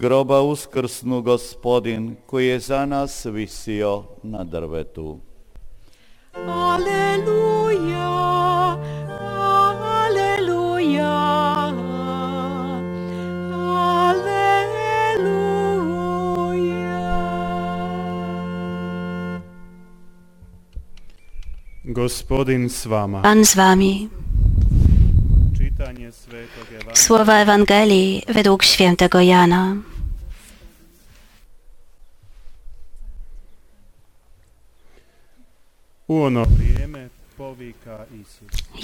groba uskrsnu gospodin koji je za nas visio na drvetu. Aleluja, aleluja, aleluja. Gospodin s vama. Pan z wami. Słowa Ewangelii według świętego Jana.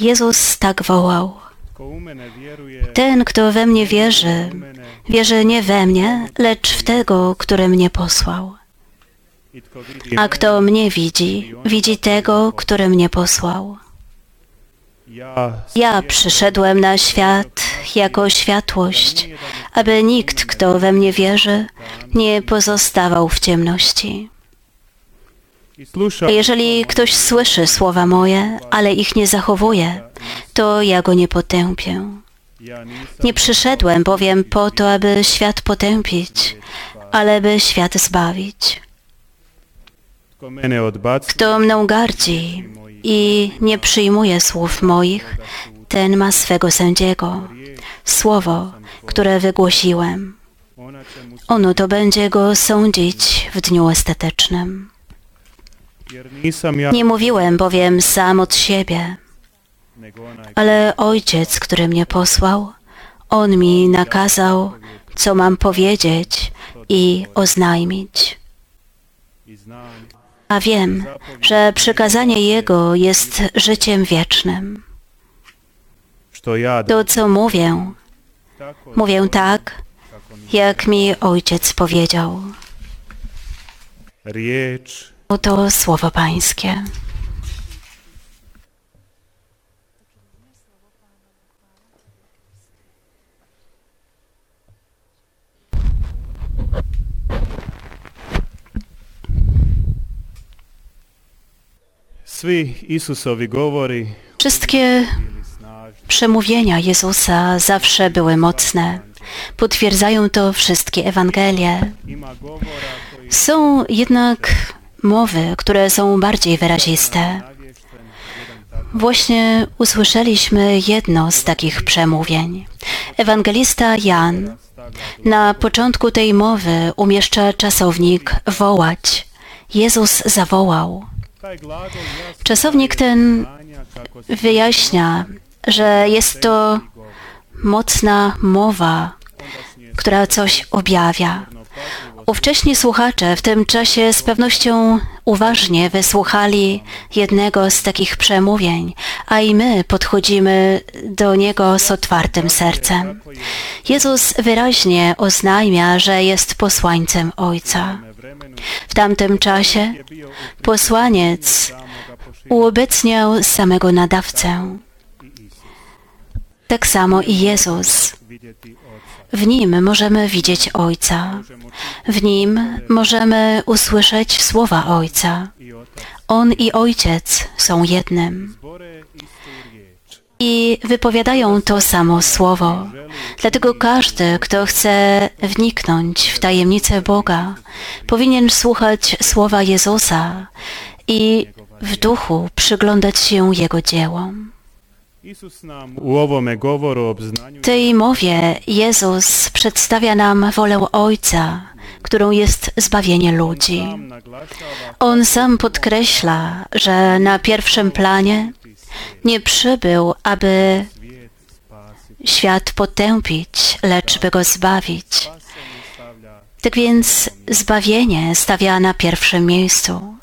Jezus tak wołał. Ten, kto we mnie wierzy, wierzy nie we mnie, lecz w tego, który mnie posłał. A kto mnie widzi, widzi tego, który mnie posłał. Ja przyszedłem na świat jako światłość, aby nikt, kto we mnie wierzy, nie pozostawał w ciemności. Jeżeli ktoś słyszy słowa moje, ale ich nie zachowuje, to ja go nie potępię. Nie przyszedłem bowiem po to, aby świat potępić, ale by świat zbawić. Kto mną gardzi i nie przyjmuje słów moich, ten ma swego sędziego. Słowo, które wygłosiłem, ono to będzie go sądzić w dniu ostatecznym. Nie mówiłem bowiem sam od siebie, ale Ojciec, który mnie posłał, On mi nakazał, co mam powiedzieć i oznajmić. A wiem, że przykazanie Jego jest życiem wiecznym. To, co mówię, mówię tak, jak mi Ojciec powiedział. riječ Oto słowo Pańskie. Wszystkie przemówienia Jezusa zawsze były mocne. Potwierdzają to wszystkie Ewangelie. Są jednak mowy, które są bardziej wyraziste. Właśnie usłyszeliśmy jedno z takich przemówień. Ewangelista Jan na początku tej mowy umieszcza czasownik wołać. Jezus zawołał. Czasownik ten wyjaśnia, że jest to mocna mowa, która coś objawia. Ówcześni słuchacze w tym czasie z pewnością uważnie wysłuchali jednego z takich przemówień, a i my podchodzimy do niego z otwartym sercem. Jezus wyraźnie oznajmia, że jest posłańcem Ojca. W tamtym czasie posłaniec uobecniał samego nadawcę. Tak samo i Jezus. W nim możemy widzieć Ojca. W nim możemy usłyszeć słowa Ojca. On i Ojciec są jednym i wypowiadają to samo słowo. Dlatego każdy, kto chce wniknąć w tajemnicę Boga, powinien słuchać słowa Jezusa i w duchu przyglądać się Jego dziełom. W tej mowie Jezus przedstawia nam wolę Ojca, którą jest zbawienie ludzi. On sam podkreśla, że na pierwszym planie nie przybył, aby świat potępić, lecz by go zbawić. Tak więc zbawienie stawia na pierwszym miejscu.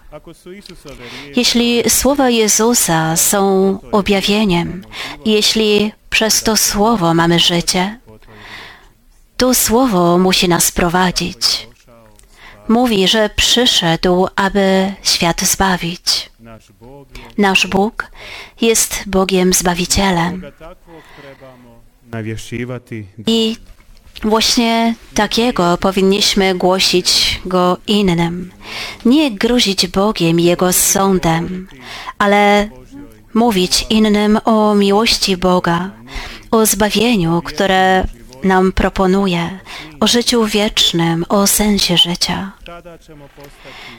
Jeśli słowa Jezusa są objawieniem, jeśli przez to słowo mamy życie, to słowo musi nas prowadzić. Mówi, że przyszedł, aby świat zbawić. Nasz Bóg jest Bogiem Zbawicielem. I właśnie takiego powinniśmy głosić go innym. Nie grozić Bogiem Jego sądem, ale mówić innym o miłości Boga, o zbawieniu, które nam proponuje o życiu wiecznym, o sensie życia.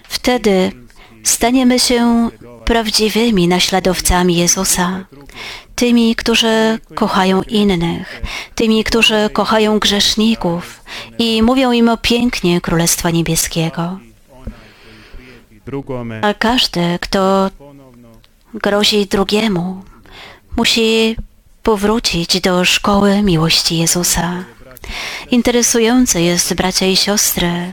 Wtedy staniemy się prawdziwymi naśladowcami Jezusa, tymi, którzy kochają innych, tymi, którzy kochają grzeszników i mówią im o pięknie Królestwa Niebieskiego. A każdy, kto grozi drugiemu, musi powrócić do szkoły miłości Jezusa. Interesujące jest, bracia i siostry,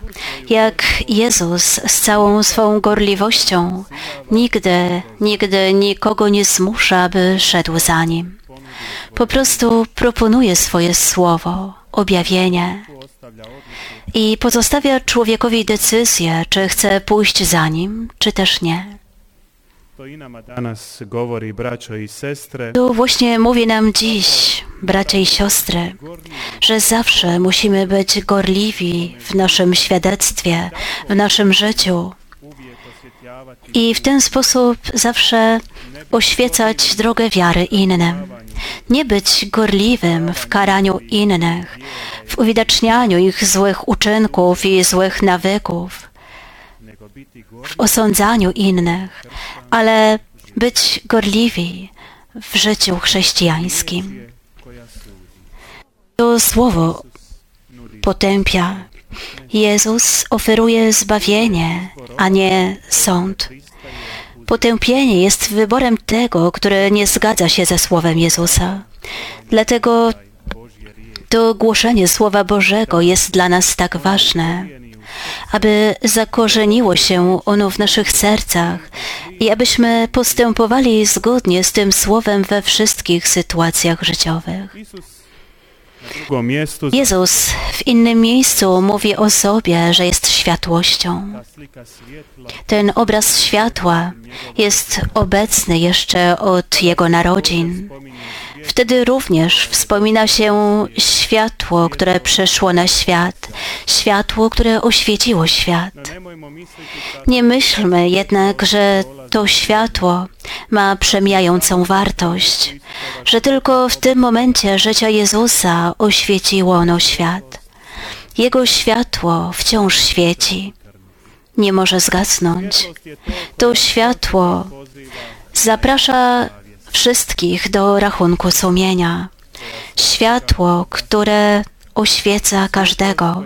jak Jezus z całą swą gorliwością nigdy, nigdy nikogo nie zmusza, aby szedł za nim. Po prostu proponuje swoje słowo, objawienie i pozostawia człowiekowi decyzję, czy chce pójść za nim, czy też nie. To właśnie mówi nam dziś, bracia i siostry, że zawsze musimy być gorliwi w naszym świadectwie, w naszym życiu i w ten sposób zawsze oświecać drogę wiary innym. Nie być gorliwym w karaniu innych, w uwidacznianiu ich złych uczynków i złych nawyków, w osądzaniu innych, ale być gorliwi w życiu chrześcijańskim. To słowo potępia. Jezus oferuje zbawienie, a nie sąd. Potępienie jest wyborem tego, który nie zgadza się ze Słowem Jezusa. Dlatego to głoszenie Słowa Bożego jest dla nas tak ważne, aby zakorzeniło się ono w naszych sercach i abyśmy postępowali zgodnie z tym Słowem we wszystkich sytuacjach życiowych. Jezus w innym miejscu mówi o sobie, że jest światłością. Ten obraz światła jest obecny jeszcze od Jego narodzin. Wtedy również wspomina się światło, które przyszło na świat, światło, które oświeciło świat. Nie myślmy jednak, że to światło ma przemijającą wartość, że tylko w tym momencie życia Jezusa oświeciło ono świat. Jego światło wciąż świeci, nie może zgasnąć. to światło zaprasza wszystkich do rachunku sumienia. Światło, które oświeca każdego.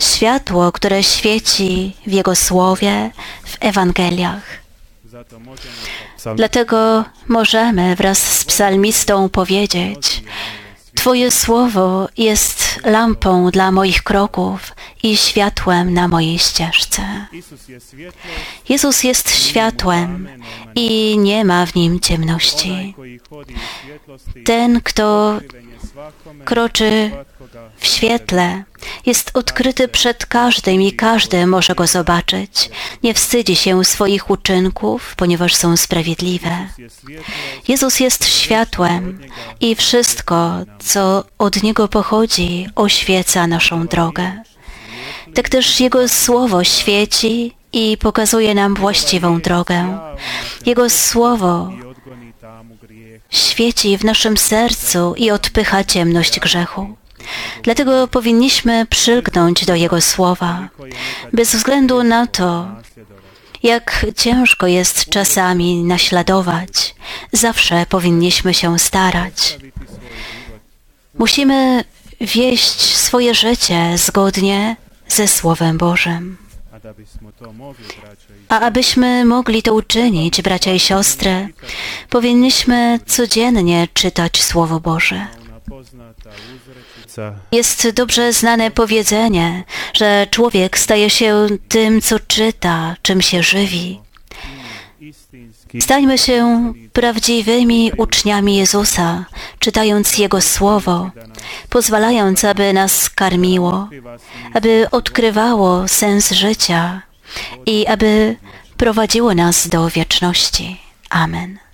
Światło, które świeci w Jego Słowie, w Ewangeliach. Dlatego możemy wraz z psalmistą powiedzieć: Twoje słowo jest lampą dla moich kroków i światłem na mojej ścieżce. Jezus jest światłem i nie ma w nim ciemności. Ten, kto kroczy w świetle, jest odkryty przed każdym i każdy może go zobaczyć. Nie wstydzi się swoich uczynków, ponieważ są sprawiedliwe. Jezus jest światłem i wszystko, co od Niego pochodzi, oświeca naszą drogę. Tak też Jego Słowo świeci i pokazuje nam właściwą drogę. Jego Słowo świeci w naszym sercu i odpycha ciemność grzechu. Dlatego powinniśmy przylgnąć do Jego Słowa, bez względu na to, jak ciężko jest czasami naśladować. Zawsze powinniśmy się starać. Musimy wieść swoje życie zgodnie ze Słowem Bożym. A abyśmy mogli to uczynić, bracia i siostry, powinniśmy codziennie czytać Słowo Boże. Jest dobrze znane powiedzenie, że człowiek staje się tym, co czyta, czym się żywi. Stańmy się prawdziwymi uczniami Jezusa, czytając Jego Słowo, pozwalając, aby nas karmiło, aby odkrywało sens życia i aby prowadziło nas do wieczności. Amen.